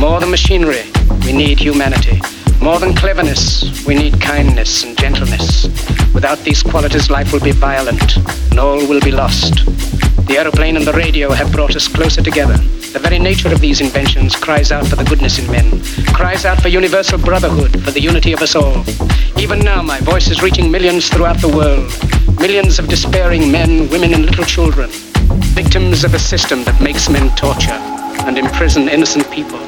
More than machinery, we need humanity. More than cleverness, we need kindness and gentleness. Without these qualities, life will be violent and all will be lost. The aeroplane and the radio have brought us closer together. The very nature of these inventions cries out for the goodness in men, cries out for universal brotherhood, for the unity of us all. Even now, my voice is reaching millions throughout the world. Millions of despairing men, women, and little children. Victims of a system that makes men torture and imprison innocent people.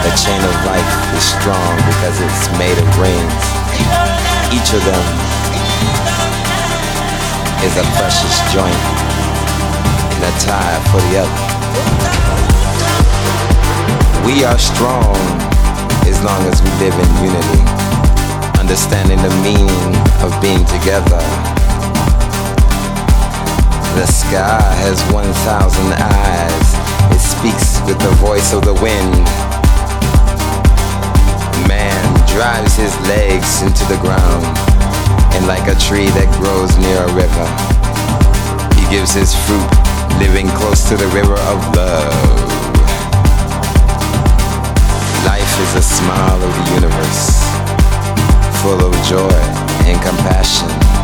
The chain of life is strong because it's made of rings. Each of them is a precious joint and a tie for the other. We are strong as long as we live in unity, understanding the meaning of being together. The sky has 1,000 eyes. It speaks with the voice of the wind drives his legs into the ground. And like a tree that grows near a river, he gives his fruit living close to the river of love. Life is a smile of the universe, full of joy and compassion